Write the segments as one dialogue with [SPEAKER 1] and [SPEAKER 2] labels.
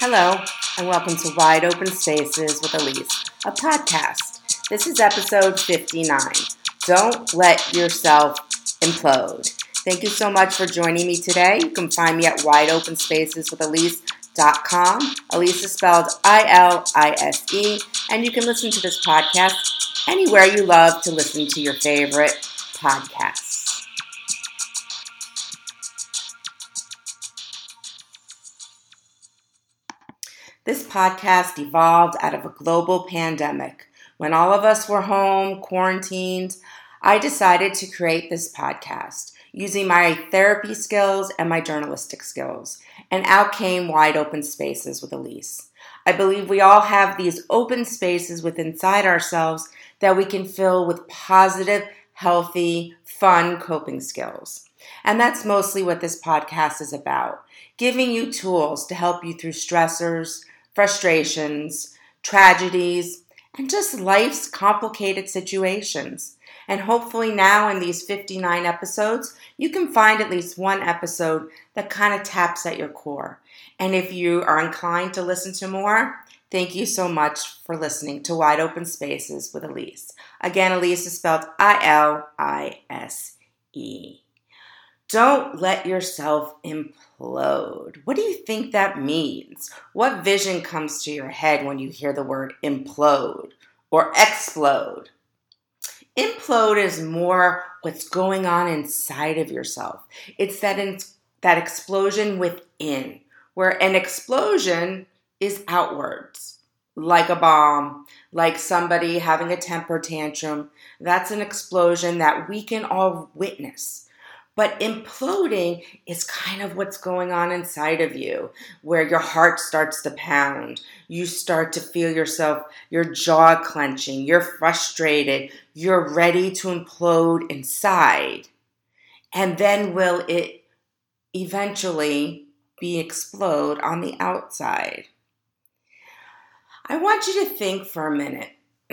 [SPEAKER 1] Hello, and welcome to Wide Open Spaces with Ilise, a podcast. This is episode 59. Don't let yourself implode. Thank you so much for joining me today. You can find me at wideopenspaceswithilise.com. Ilise is spelled I L I S E, and you can listen to this podcast anywhere you love to listen to your favorite podcasts. This podcast evolved out of a global pandemic. When all of us were home, quarantined, I decided to create this podcast using my therapy skills and my journalistic skills. And out came Wide Open Spaces with Ilise. I believe we all have these open spaces within inside ourselves that we can fill with positive, healthy, fun coping skills. And that's mostly what this podcast is about giving you tools to help you through stressors, frustrations, tragedies, and just life's complicated situations. And hopefully, now in these 59 episodes, you can find at least one episode that kind of taps at your core. And if you are inclined to listen to more, thank you so much for listening to Wide Open Spaces with Ilise. Again, Ilise is spelled I L I S E. Don't let yourself implode. What do you think that means? What vision comes to your head when you hear the word implode or explode? Implode is more what's going on inside of yourself. It's that in, that explosion within, where an explosion is outwards, like a bomb, like somebody having a temper tantrum. That's an explosion that we can all witness but imploding is kind of what's going on inside of you, where your heart starts to pound. You start to feel yourself, your jaw clenching, you're frustrated, you're ready to implode inside. And then will it eventually be explode on the outside? I want you to think for a minute.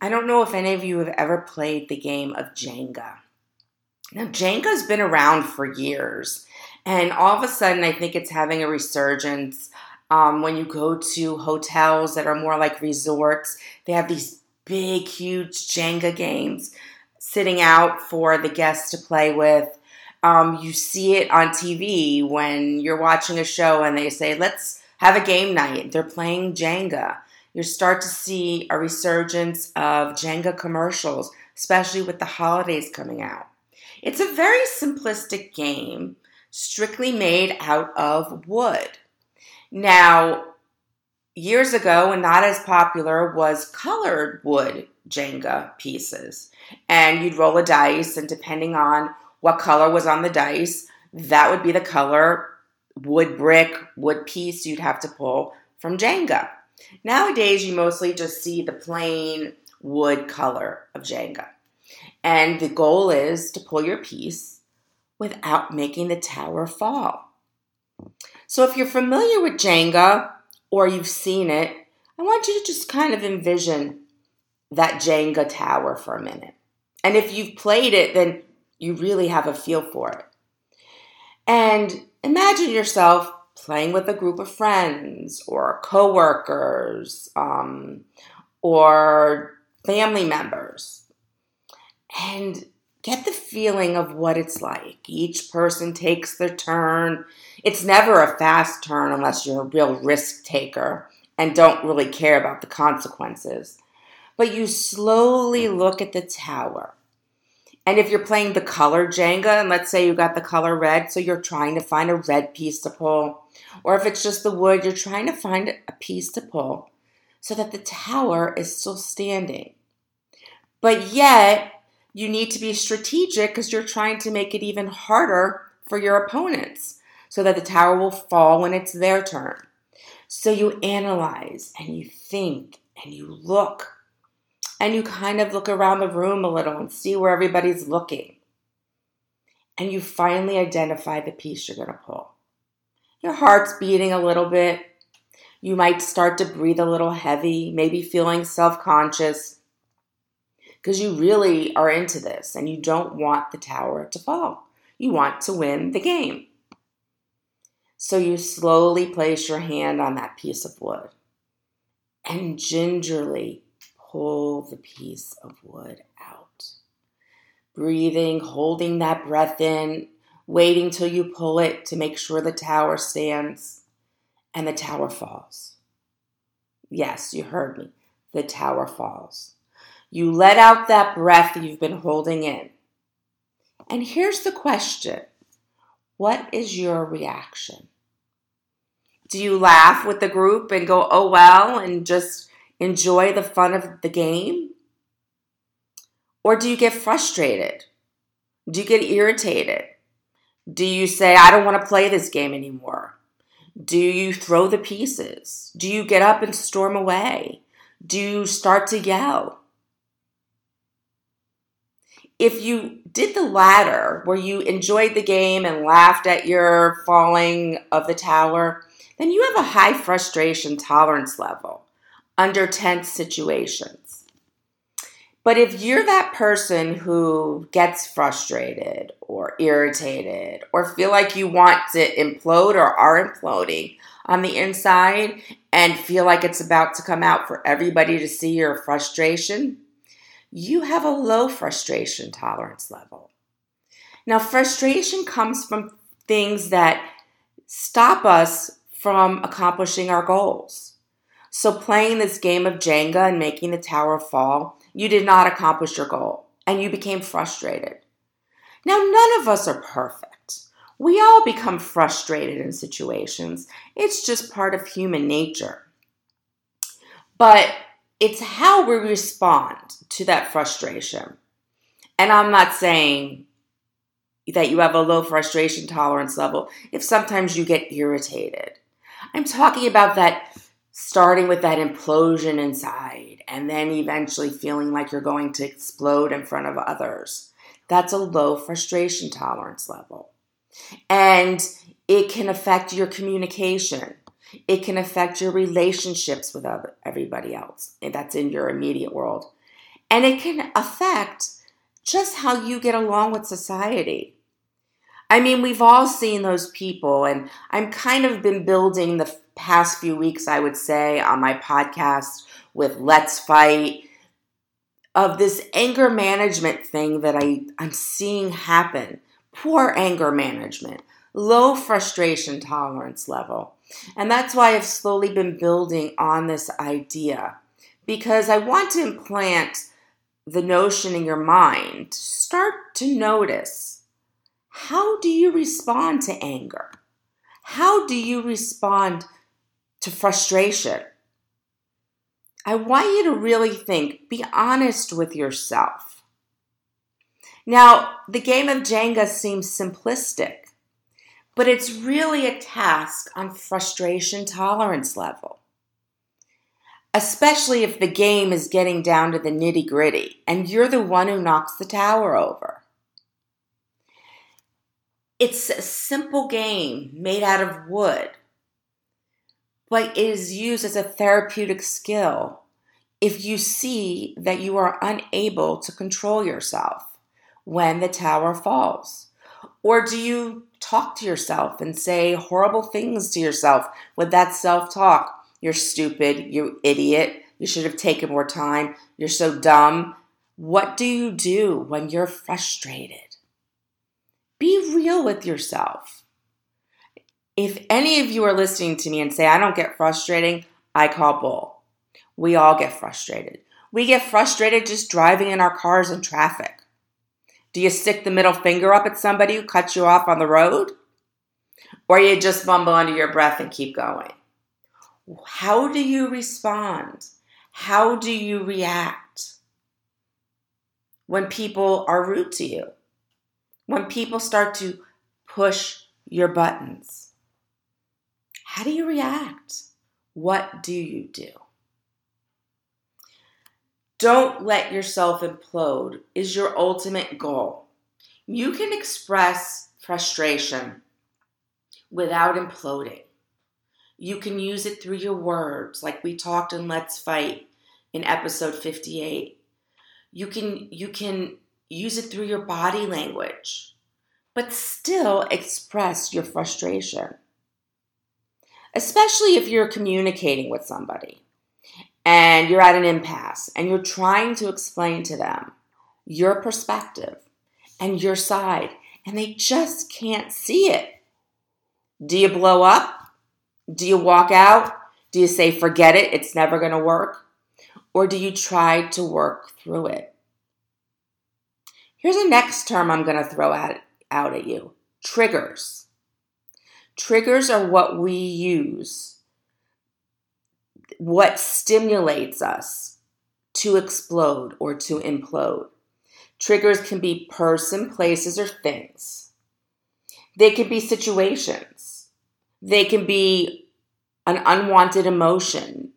[SPEAKER 1] I don't know if any of you have ever played the game of Jenga. Now, Jenga's been around for years, and all of a sudden, I think it's having a resurgence. Um, when you go to hotels that are more like resorts, they have these big, huge Jenga games sitting out for the guests to play with. Um, you see it on TV when you're watching a show and they say, let's have a game night. They're playing Jenga. You start to see a resurgence of Jenga commercials, especially with the holidays coming out. It's a very simplistic game, strictly made out of wood. Now, years ago, and not as popular, was colored wood Jenga pieces. And you'd roll a dice, and depending on what color was on the dice, that would be the color wood brick, wood piece you'd have to pull from Jenga. Nowadays, you mostly just see the plain wood color of Jenga. And the goal is to pull your piece without making the tower fall. So if you're familiar with Jenga or you've seen it, I want you to just kind of envision that Jenga tower for a minute. And if you've played it, then you really have a feel for it. And imagine yourself playing with a group of friends or coworkers um, or family members and get the feeling of what it's like. Each person takes their turn. It's never a fast turn unless you're a real risk taker and don't really care about the consequences. But you slowly look at the tower. And if you're playing the color Jenga, and let's say you got the color red, so you're trying to find a red piece to pull, or if it's just the wood, you're trying to find a piece to pull so that the tower is still standing. But yet, you need to be strategic because you're trying to make it even harder for your opponents so that the tower will fall when it's their turn. So you analyze and you think and you look and you kind of look around the room a little and see where everybody's looking. And you finally identify the piece you're going to pull. Your heart's beating a little bit. You might start to breathe a little heavy, maybe feeling self conscious because you really are into this and you don't want the tower to fall. You want to win the game. So you slowly place your hand on that piece of wood and gingerly pull the piece of wood out. Breathing, holding that breath in, waiting till you pull it to make sure the tower stands and the tower falls. Yes, you heard me. The tower falls. You let out that breath you've been holding in. And here's the question What is your reaction? Do you laugh with the group and go, oh well, and just enjoy the fun of the game? Or do you get frustrated? Do you get irritated? Do you say, I don't want to play this game anymore? Do you throw the pieces? Do you get up and storm away? Do you start to yell? If you did the latter, where you enjoyed the game and laughed at your falling of the tower, then you have a high frustration tolerance level under tense situations. But if you're that person who gets frustrated or irritated or feel like you want to implode or are imploding on the inside and feel like it's about to come out for everybody to see your frustration, you have a low frustration tolerance level. Now, frustration comes from things that stop us from accomplishing our goals. So, playing this game of Jenga and making the tower fall, you did not accomplish your goal and you became frustrated. Now, none of us are perfect. We all become frustrated in situations, it's just part of human nature. But it's how we respond to that frustration. And I'm not saying that you have a low frustration tolerance level if sometimes you get irritated. I'm talking about that starting with that implosion inside and then eventually feeling like you're going to explode in front of others. That's a low frustration tolerance level. And it can affect your communication. It can affect your relationships with other, everybody else that's in your immediate world. And it can affect just how you get along with society. I mean, we've all seen those people, and I'm kind of been building the past few weeks, I would say, on my podcast with Let's Fight of this anger management thing that I, I'm seeing happen. Poor anger management, low frustration tolerance level. And that's why I've slowly been building on this idea because I want to implant the notion in your mind. Start to notice how do you respond to anger? How do you respond to frustration? I want you to really think, be honest with yourself. Now, the game of Jenga seems simplistic, but it's really a task on frustration tolerance level. Especially if the game is getting down to the nitty gritty and you're the one who knocks the tower over. It's a simple game made out of wood, but it is used as a therapeutic skill if you see that you are unable to control yourself when the tower falls. Or do you talk to yourself and say horrible things to yourself with that self talk? You're stupid, you idiot, you should have taken more time, you're so dumb. What do you do when you're frustrated? Be real with yourself. If any of you are listening to me and say, I don't get frustrating, I call bull. We all get frustrated. We get frustrated just driving in our cars in traffic. Do you stick the middle finger up at somebody who cuts you off on the road? Or you just mumble under your breath and keep going? How do you respond? How do you react when people are rude to you? when people start to push your buttons? How do you react? What do you do? Don't let yourself implode is your ultimate goal. You can express frustration without imploding. You can use it through your words, like we talked in Let's Fight in episode 58. You can you can use it through your body language, but still express your frustration. especially if you're communicating with somebody and you're at an impasse and you're trying to explain to them your perspective and your side, and they just can't see it. Do you blow up? Do you walk out? Do you say, forget it, it's never going to work? Or do you try to work through it? Here's a next term I'm going to throw out, out at you triggers. Triggers are what we use, what stimulates us to explode or to implode. Triggers can be person, places, or things. They can be situations. They can be an unwanted emotion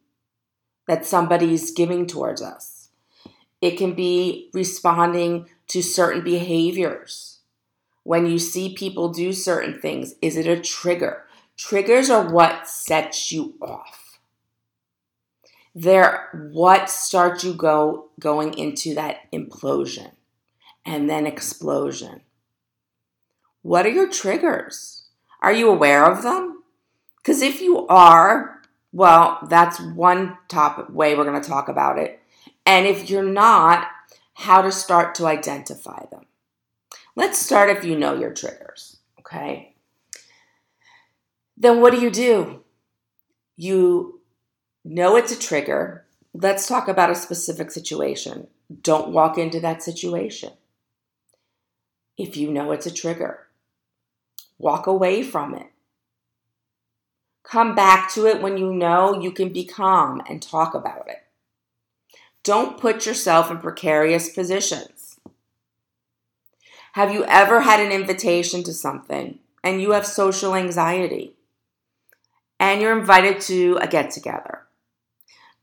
[SPEAKER 1] that somebody's giving towards us. It can be responding to certain behaviors. When you see people do certain things, is it a trigger? Triggers are what sets you off. They're what starts you go going into that implosion and then explosion. What are your triggers? Are you aware of them? Because if you are, well, that's one top way we're going to talk about it. And if you're not, how to start to identify them. Let's start if you know your triggers, okay? Then what do you do? You know it's a trigger. Let's talk about a specific situation. Don't walk into that situation if you know it's a trigger. Walk away from it. Come back to it when you know you can be calm and talk about it. Don't put yourself in precarious positions. Have you ever had an invitation to something and you have social anxiety and you're invited to a get together,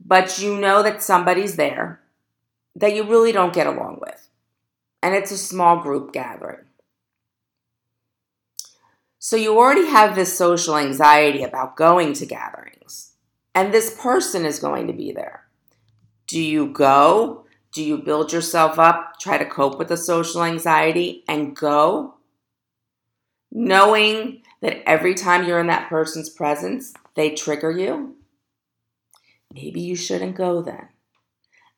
[SPEAKER 1] but you know that somebody's there that you really don't get along with? and it's a small group gathering. So you already have this social anxiety about going to gatherings, and this person is going to be there. Do you go? Do you build yourself up, try to cope with the social anxiety, and go? Knowing that every time you're in that person's presence, they trigger you? Maybe you shouldn't go then.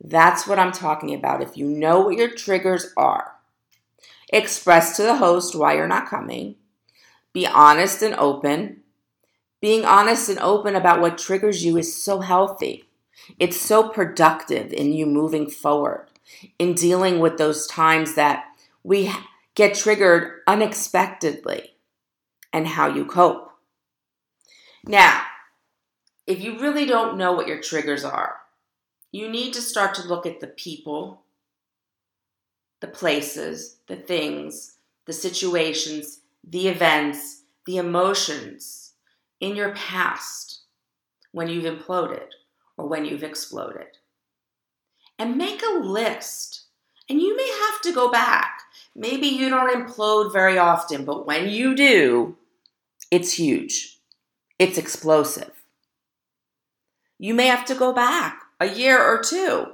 [SPEAKER 1] That's what I'm talking about. If you know what your triggers are, express to the host why you're not coming. Be honest and open. Being honest and open about what triggers you is so healthy. It's so productive in you moving forward, in dealing with those times that we get triggered unexpectedly and how you cope. Now, if you really don't know what your triggers are, you need to start to look at the people, the places, the things, the situations, the events, the emotions in your past when you've imploded or when you've exploded. And make a list. And you may have to go back. Maybe you don't implode very often, but when you do, it's huge. It's explosive. You may have to go back a year or two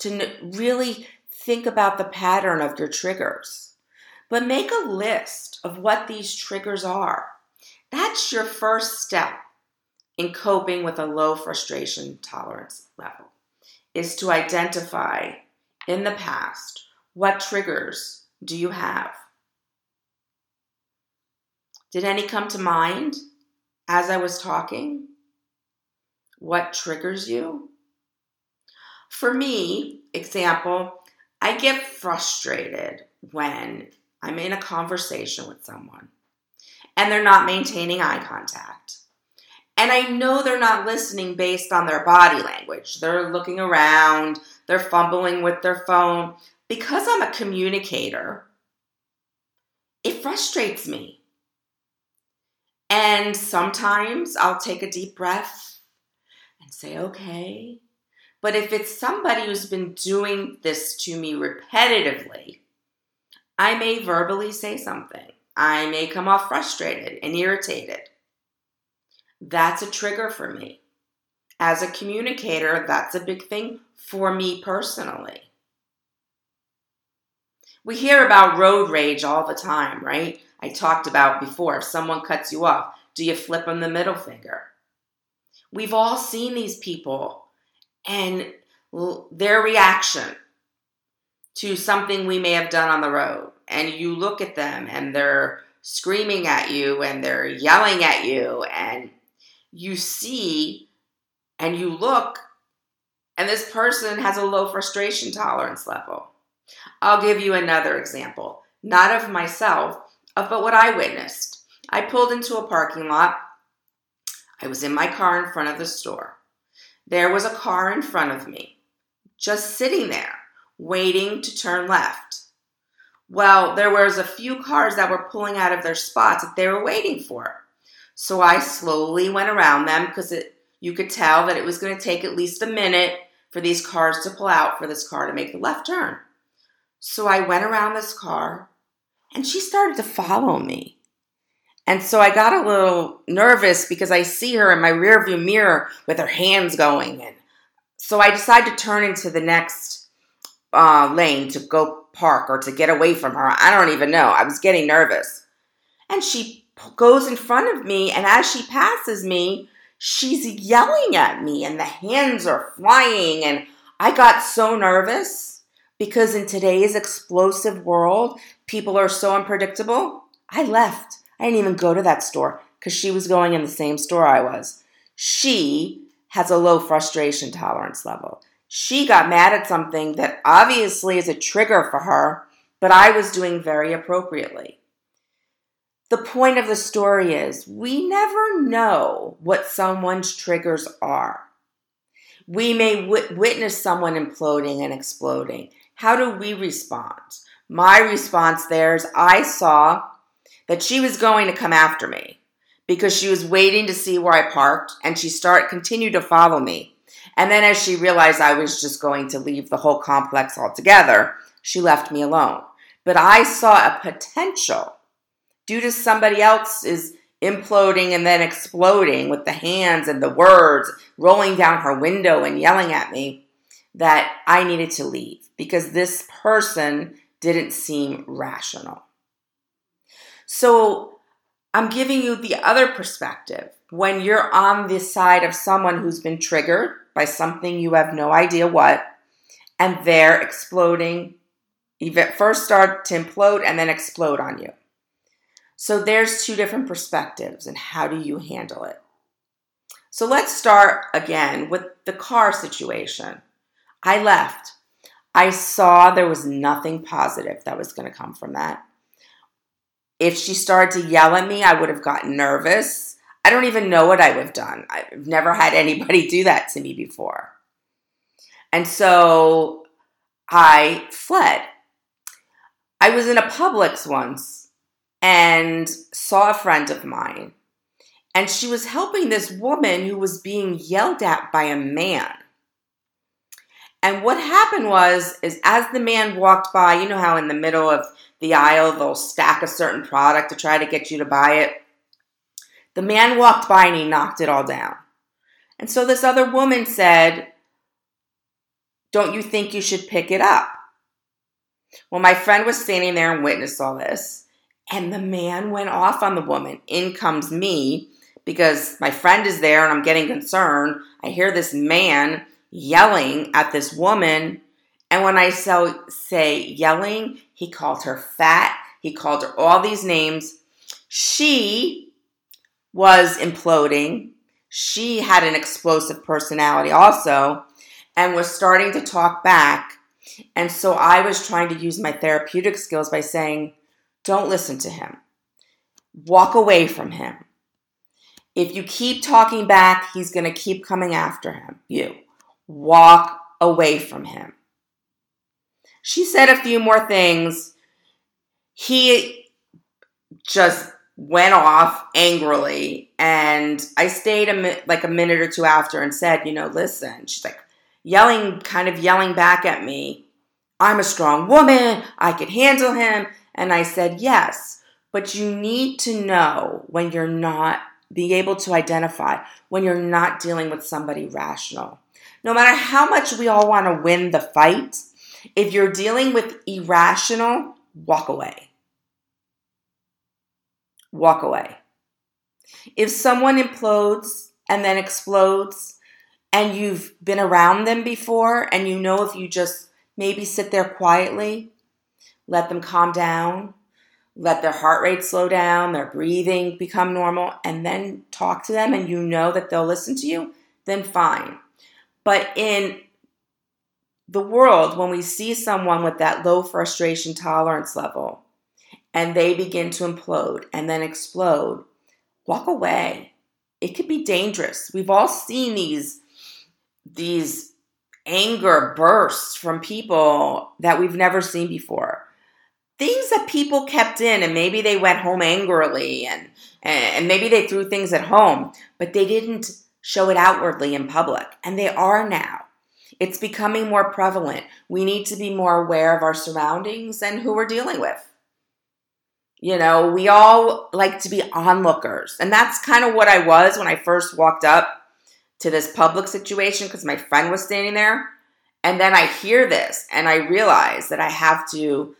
[SPEAKER 1] to really think about the pattern of your triggers. But make a list of what these triggers are. That's your first step in coping with a low frustration tolerance level is to identify in the past what triggers do you have? Did any come to mind as I was talking? What triggers you? For me, example, I get frustrated when I'm in a conversation with someone and they're not maintaining eye contact. And I know they're not listening based on their body language. They're looking around, they're fumbling with their phone. Because I'm a communicator, it frustrates me. And sometimes I'll take a deep breath and say, okay, but if it's somebody who's been doing this to me repetitively, I may verbally say something. I may come off frustrated and irritated. That's a trigger for me. As a communicator, that's a big thing for me personally. We hear about road rage all the time, right? I talked about before. If someone cuts you off, do you flip them the middle finger? We've all seen these people and their reaction to something we may have done on the road. And you look at them and they're screaming at you and they're yelling at you, and you see and you look, and this person has a low frustration tolerance level. I'll give you another example, not of myself, of but what I witnessed. I pulled into a parking lot. I was in my car in front of the store. There was a car in front of me, just sitting there, waiting to turn left. Well, there was a few cars that were pulling out of their spots that they were waiting for. So I slowly went around them because you could tell that it was going to take at least a minute for these cars to pull out for this car to make the left turn. So I went around this car and she started to follow me. And so I got a little nervous because I see her in my rearview mirror with her hands going. And so I decide to turn into the next uh, lane to go park or to get away from her. I don't even know. I was getting nervous. And she goes in front of me, and as she passes me, she's yelling at me, and the hands are flying. And I got so nervous because in today's explosive world, people are so unpredictable. I left. I didn't even go to that store because she was going in the same store I was. She has a low frustration tolerance level. She got mad at something that obviously is a trigger for her, but I was doing very appropriately. The point of the story is we never know what someone's triggers are. We may w- witness someone imploding and exploding. How do we respond? My response there is I saw that she was going to come after me because she was waiting to see where I parked and she start continued to follow me. And then as she realized I was just going to leave the whole complex altogether, she left me alone. But I saw a potential due to somebody else's imploding and then exploding with the hands and the words rolling down her window and yelling at me that I needed to leave because this person didn't seem rational. So I'm giving you the other perspective. When you're on the side of someone who's been triggered by something you have no idea what, and they're exploding, first start to implode and then explode on you. So there's two different perspectives, and how do you handle it? So let's start again with the car situation. I left. I saw there was nothing positive that was going to come from that. If she started to yell at me, I would have gotten nervous. I don't even know what I would have done. I've never had anybody do that to me before. And so I fled. I was in a Publix once and saw a friend of mine. And she was helping this woman who was being yelled at by a man. And what happened was, is as the man walked by, you know how in the middle of the aisle they'll stack a certain product to try to get you to buy it. The man walked by and he knocked it all down. And so this other woman said, Don't you think you should pick it up? Well, my friend was standing there and witnessed all this. And the man went off on the woman. In comes me because my friend is there and I'm getting concerned. I hear this man yelling at this woman. And when I so, say yelling, he called her fat. He called her all these names. She was imploding. She had an explosive personality also and was starting to talk back. And so I was trying to use my therapeutic skills by saying, don't listen to him. Walk away from him. If you keep talking back, he's going to keep coming after him, you. Walk away from him. She said a few more things. He just went off angrily and I stayed a mi- like a minute or two after and said, you know, listen. She's like yelling kind of yelling back at me. I'm a strong woman. I can handle him. And I said, "Yes, but you need to know when you're not being able to identify when you're not dealing with somebody rational. No matter how much we all want to win the fight, if you're dealing with irrational, walk away. Walk away. If someone implodes and then explodes and you've been around them before and you know if you just maybe sit there quietly, let them calm down, let their heart rate slow down, their breathing become normal, and then talk to them and you know that they'll listen to you, then fine. But in the world, when we see someone with that low frustration tolerance level and they begin to implode and then explode, walk away. It could be dangerous. We've all seen these these anger bursts from people that we've never seen before. Things that people kept in, and maybe they went home angrily, and, and maybe they threw things at home, but they didn't show it outwardly in public. And they are now. It's becoming more prevalent. We need to be more aware of our surroundings and who we're dealing with. You know, we all like to be onlookers. And that's kind of what I was when I first walked up to this public situation because my friend was standing there. And then I hear this and I realize that I have to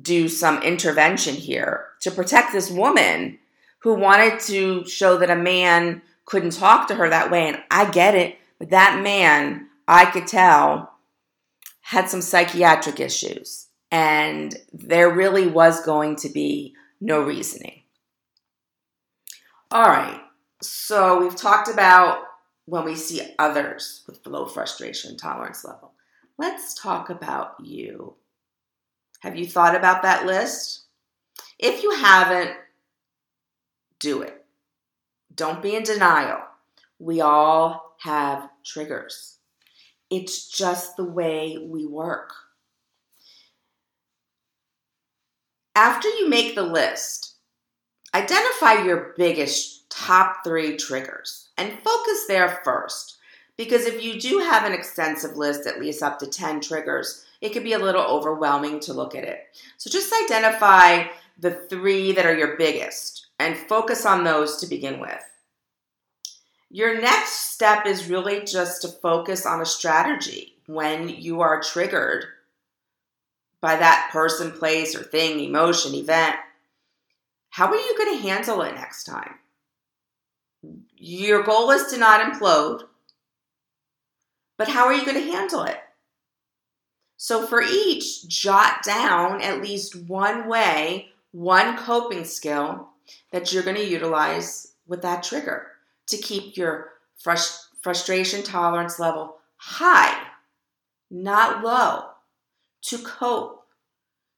[SPEAKER 1] do some intervention here to protect this woman who wanted to show that a man couldn't talk to her that way. And I get it, but that man, I could tell, had some psychiatric issues. And there really was going to be no reasoning. All right, so we've talked about when we see others with low frustration tolerance level. Let's talk about you. Have you thought about that list? If you haven't, do it. Don't be in denial. We all have triggers. It's just the way we work. After you make the list, identify your biggest top three triggers and focus there first. Because if you do have an extensive list, at least up to 10 triggers, it could be a little overwhelming to look at it. So just identify the three that are your biggest and focus on those to begin with. Your next step is really just to focus on a strategy when you are triggered by that person, place, or thing, emotion, event. How are you going to handle it next time? Your goal is to not implode, but how are you going to handle it? So, for each, jot down at least one way, one coping skill that you're going to utilize with that trigger to keep your frust- frustration tolerance level high, not low, to cope,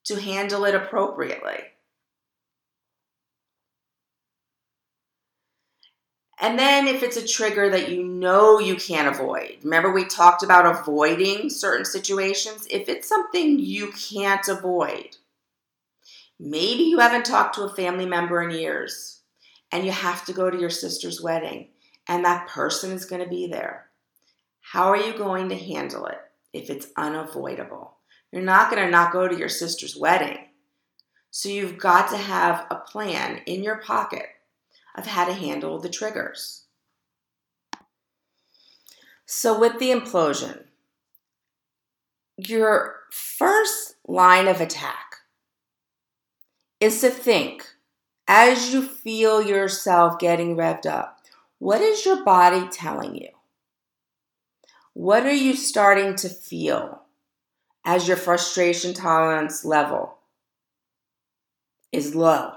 [SPEAKER 1] to handle it appropriately. And then if it's a trigger that you know you can't avoid, remember we talked about avoiding certain situations? If it's something you can't avoid, maybe you haven't talked to a family member in years and you have to go to your sister's wedding and that person is going to be there. How are you going to handle it if it's unavoidable? You're not going to not go to your sister's wedding. So you've got to have a plan in your pocket of how to handle the triggers. So, with the implosion, your first line of attack is to think as you feel yourself getting revved up, what is your body telling you? What are you starting to feel as your frustration tolerance level is low?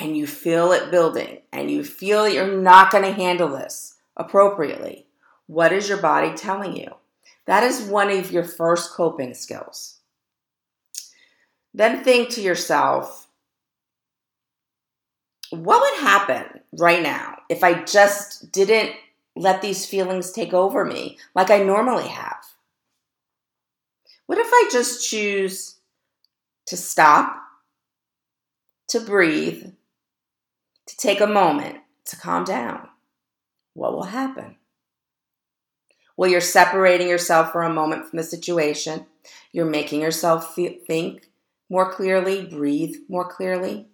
[SPEAKER 1] and you feel it building and you feel you're not going to handle this appropriately, what is your body telling you? That is one of your first coping skills. Then think to yourself, what would happen right now if I just didn't let these feelings take over me like I normally have? What if I just choose to stop, to breathe, to take a moment to calm down, what will happen? Well, you're separating yourself for a moment from the situation. You're making yourself think more clearly, breathe more clearly.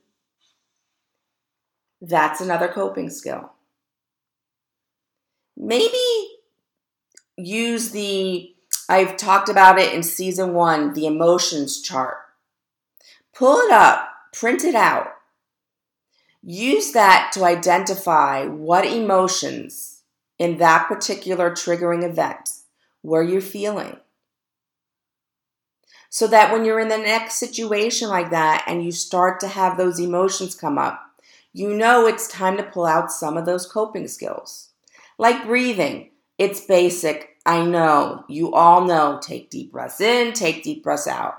[SPEAKER 1] That's another coping skill. Maybe use the, I've talked about it in season one, the emotions chart. Pull it up, print it out, Use that to identify what emotions in that particular triggering event were you're feeling. So that when you're in the next situation like that and you start to have those emotions come up, you know it's time to pull out some of those coping skills. Like breathing, it's basic. I know. You all know. Take deep breaths in, take deep breaths out.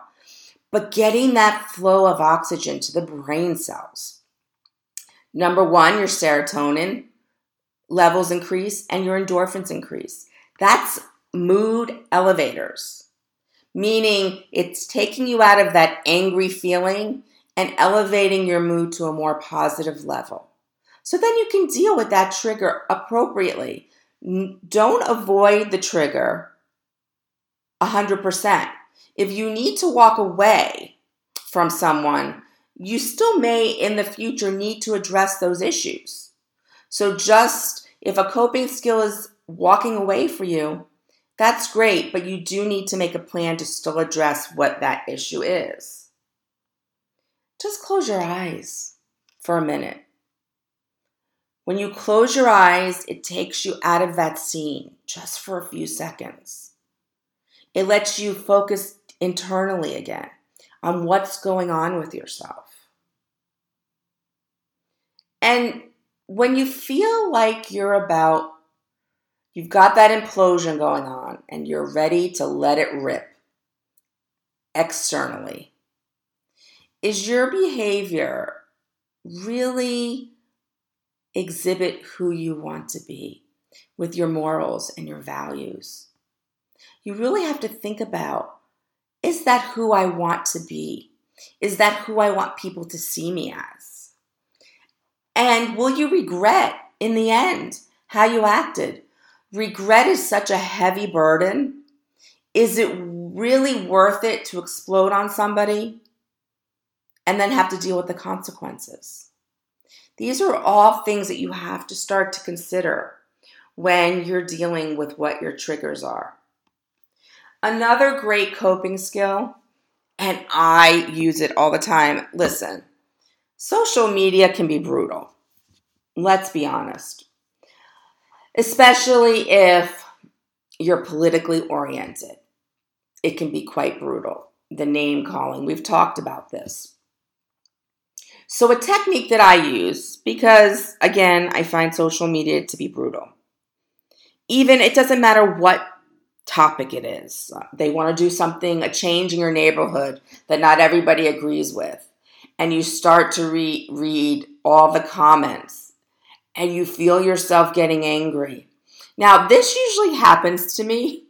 [SPEAKER 1] But getting that flow of oxygen to the brain cells. Number one, your serotonin levels increase and your endorphins increase. That's mood elevators, meaning it's taking you out of that angry feeling and elevating your mood to a more positive level. So then you can deal with that trigger appropriately. Don't avoid the trigger 100%. If you need to walk away from someone, you still may in the future need to address those issues. So, just if a coping skill is walking away for you, that's great, but you do need to make a plan to still address what that issue is. Just close your eyes for a minute. When you close your eyes, it takes you out of that scene just for a few seconds. It lets you focus internally again on what's going on with yourself. And when you feel like you're about, you've got that implosion going on and you're ready to let it rip externally, is your behavior really exhibit who you want to be with your morals and your values? You really have to think about is that who I want to be? Is that who I want people to see me as? And will you regret in the end how you acted? Regret is such a heavy burden. Is it really worth it to explode on somebody and then have to deal with the consequences? These are all things that you have to start to consider when you're dealing with what your triggers are. Another great coping skill, and I use it all the time. Listen, social media can be brutal. Let's be honest. Especially if you're politically oriented, it can be quite brutal. The name calling, we've talked about this. So, a technique that I use, because again, I find social media to be brutal. Even it doesn't matter what topic it is. They want to do something, a change in your neighborhood that not everybody agrees with. And you start to re- read all the comments and you feel yourself getting angry. Now, this usually happens to me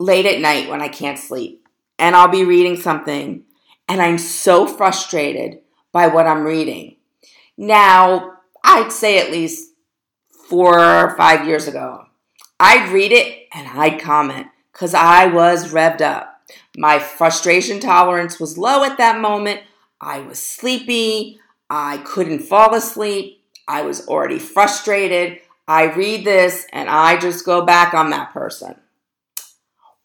[SPEAKER 1] late at night when I can't sleep. And I'll be reading something and I'm so frustrated by what I'm reading. Now, I'd say at least four or five years ago, I'd read it and I'd comment because I was revved up. My frustration tolerance was low at that moment. I was sleepy. I couldn't fall asleep. I was already frustrated. I read this and I just go back on that person.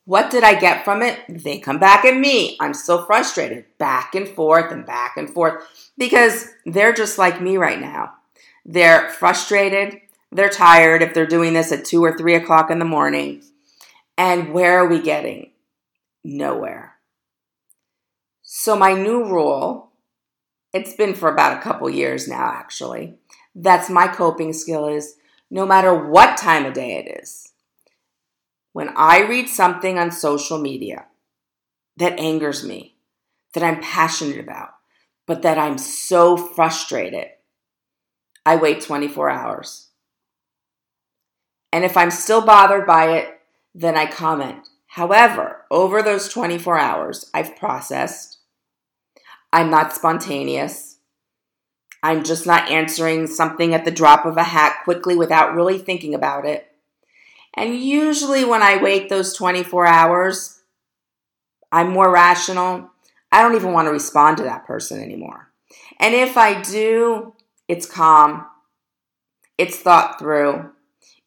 [SPEAKER 1] What did I get from it? They come back at me. I'm so frustrated, back and forth and back and forth because they're just like me right now. They're frustrated. They're tired if they're doing this at two or three o'clock in the morning. And where are we getting? Nowhere. So, my new rule, it's been for about a couple years now, actually. That's my coping skill is no matter what time of day it is, when I read something on social media that angers me, that I'm passionate about, but that I'm so frustrated, I wait 24 hours. And if I'm still bothered by it, then I comment. However, over those 24 hours, I've processed. I'm not spontaneous. I'm just not answering something at the drop of a hat quickly without really thinking about it. And usually, when I wait those 24 hours, I'm more rational. I don't even want to respond to that person anymore. And if I do, it's calm, it's thought through,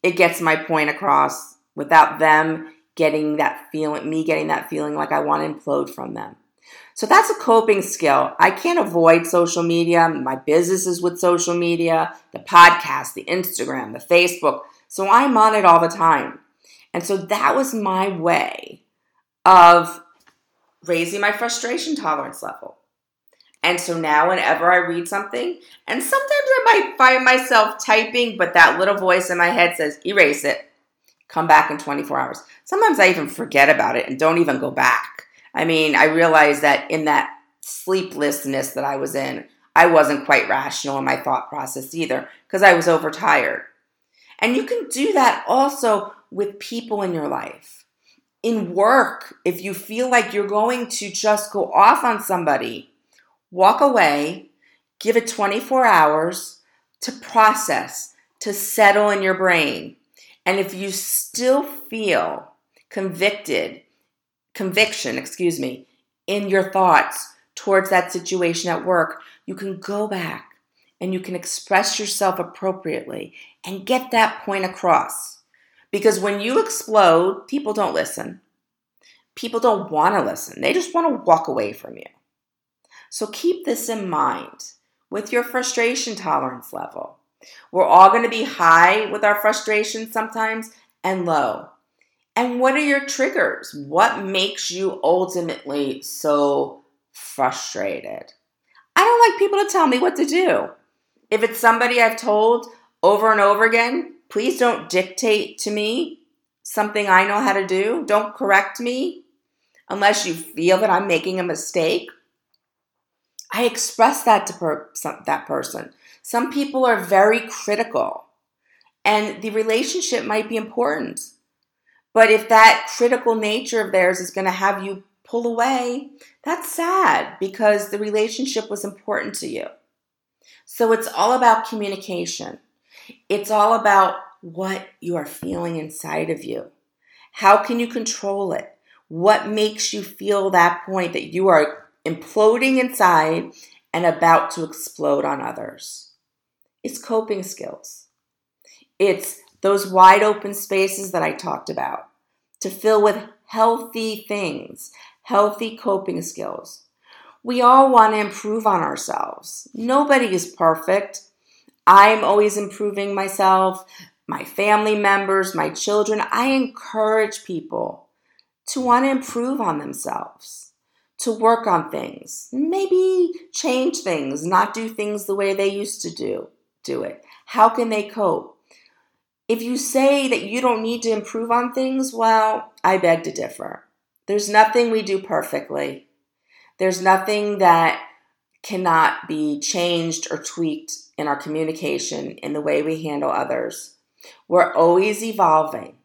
[SPEAKER 1] it gets my point across without them getting that feeling, me getting that feeling like I want to implode from them. So that's a coping skill. I can't avoid social media. My business is with social media, the podcast, the Instagram, the Facebook. So I'm on it all the time. And so that was my way of raising my frustration tolerance level. And so now, whenever I read something, and sometimes I might find myself typing, but that little voice in my head says, erase it, come back in 24 hours. Sometimes I even forget about it and don't even go back. I mean, I realize that in that sleeplessness that I was in, I wasn't quite rational in my thought process either because I was overtired. And you can do that also with people in your life. In work, if you feel like you're going to just go off on somebody, walk away, give it 24 hours to process, to settle in your brain. And if you still feel convicted, conviction, excuse me, in your thoughts towards that situation at work, you can go back and you can express yourself appropriately and get that point across. Because when you explode, people don't listen. People don't want to listen. They just want to walk away from you. So keep this in mind with your frustration tolerance level. We're all going to be high with our frustration sometimes and low. And what are your triggers? What makes you ultimately so frustrated? I don't like people to tell me what to do. If it's somebody I've told over and over again, please don't dictate to me something I know how to do. Don't correct me unless you feel that I'm making a mistake I express that to per- some, that person. Some people are very critical, and the relationship might be important. But if that critical nature of theirs is going to have you pull away, that's sad because the relationship was important to you. So it's all about communication. It's all about what you are feeling inside of you. How can you control it? What makes you feel that point that you are imploding inside and about to explode on others. It's coping skills. It's those wide open spaces that I talked about to fill with healthy things, healthy coping skills. We all want to improve on ourselves. Nobody is perfect. I'm always improving myself, my family members, my children. I encourage people to want to improve on themselves to work on things, maybe change things, not do things the way they used to do, do it. How can they cope? If you say that you don't need to improve on things, well, I beg to differ. There's nothing we do perfectly. There's nothing that cannot be changed or tweaked in our communication, in the way we handle others. We're always evolving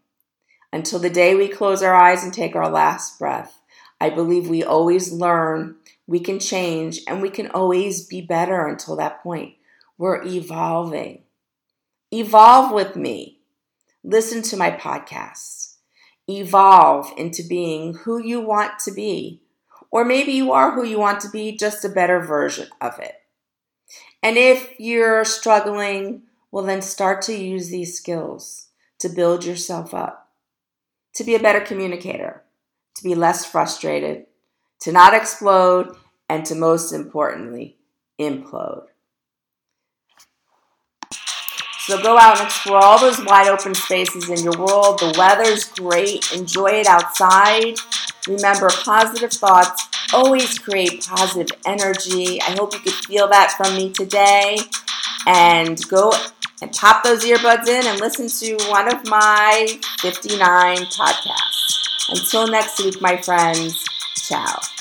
[SPEAKER 1] until the day we close our eyes and take our last breath. I believe we always learn, we can change, and we can always be better until that point. We're evolving. Evolve with me. Listen to my podcasts. Evolve into being who you want to be. Or maybe you are who you want to be, just a better version of it. And if you're struggling, well, then start to use these skills to build yourself up, to be a better communicator, to be less frustrated, to not explode, and to most importantly, implode. So go out and explore all those wide open spaces in your world. The weather's great. Enjoy it outside. Remember, positive thoughts always create positive energy. I hope you could feel that from me today. And go and pop those earbuds in and listen to one of my 59 podcasts. Until next week, my friends, ciao.